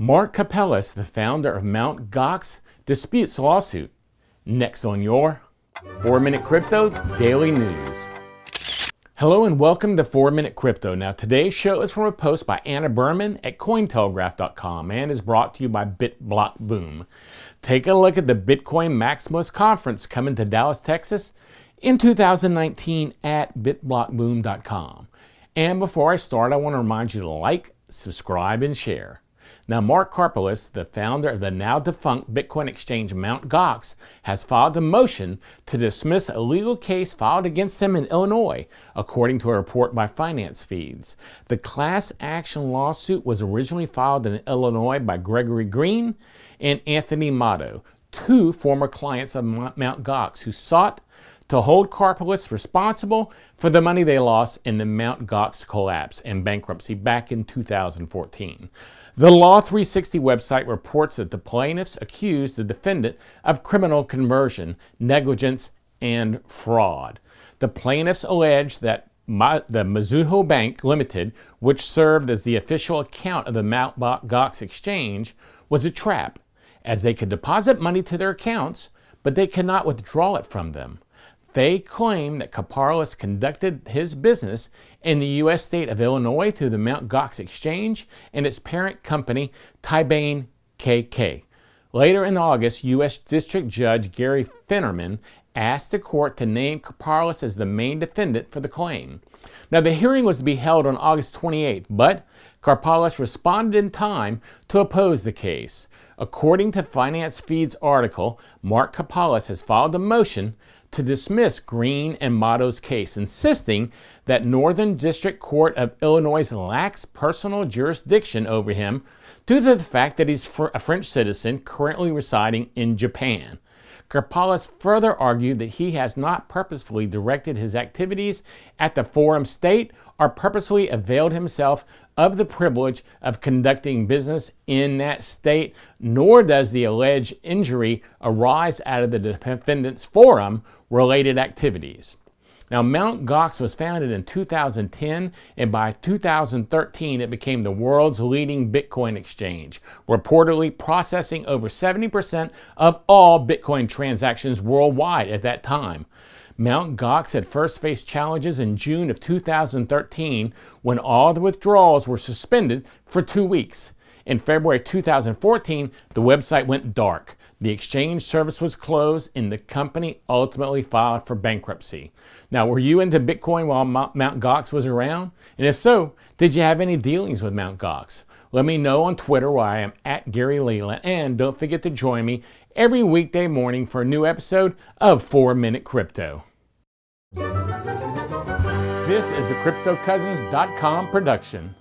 Mark Karpeles, the founder of Mt. Gox, disputes lawsuit. Next on your 4 Minute Crypto Daily News. Hello and welcome to 4 Minute Crypto. Now, today's show is from a post by Anna Berman at Cointelegraph.com and is brought to you by BitBlockBoom. Take a look at the Bitcoin Maximus Conference coming to Dallas, Texas in 2019 at BitBlockBoom.com. And before I start, I want to remind you to like, subscribe, and share. Now, Mark Karpeles, the founder of the now defunct Bitcoin exchange Mt. Gox, has filed a motion to dismiss a legal case filed against him in Illinois, according to a report by Finance Feeds. The class action lawsuit was originally filed in Illinois by Gregory Green and Anthony Mato, two former clients of Mt. Gox who sought to hold Karpeles responsible for the money they lost in the Mt. Gox collapse and bankruptcy back in 2014. The Law 360 website reports that the plaintiffs accused the defendant of criminal conversion, negligence, and fraud. The plaintiffs allege that the Mizuho Bank Limited, which served as the official account of the Mt. Gox exchange, was a trap, as they could deposit money to their accounts, but they could not withdraw it from them. They claim that Karpeles conducted his business in the U.S. state of Illinois through the Mt. Gox Exchange and its parent company, Tibanne KK. Later in August, U.S. District Judge Gary Feinerman asked the court to name Karpeles as the main defendant for the claim. Now, the hearing was to be held on August 28th, but Karpeles responded in time to oppose the case. According to Finance Feed's article, Mark Karpeles has filed a motion to dismiss Green and Mato's case, insisting that Northern District Court of Illinois lacks personal jurisdiction over him due to the fact that he's a French citizen currently residing in Japan. Karpeles further argued that he has not purposefully directed his activities at the forum state or purposefully availed himself of the privilege of conducting business in that state, nor does the alleged injury arise out of the defendant's forum related activities. Now, Mt. Gox was founded in 2010, and by 2013, it became the world's leading Bitcoin exchange, reportedly processing over 70% of all Bitcoin transactions worldwide at that time. Mt. Gox had first faced challenges in June of 2013 when all the withdrawals were suspended for two weeks. In February 2014, the website went dark. The exchange service was closed and the company ultimately filed for bankruptcy. Now, were you into Bitcoin while Mount Gox was around? And if so, did you have any dealings with Mount Gox? Let me know on Twitter where I am at Gary Leland. And don't forget to join me every weekday morning for a new episode of 4 Minute Crypto. This is a CryptoCousins.com production.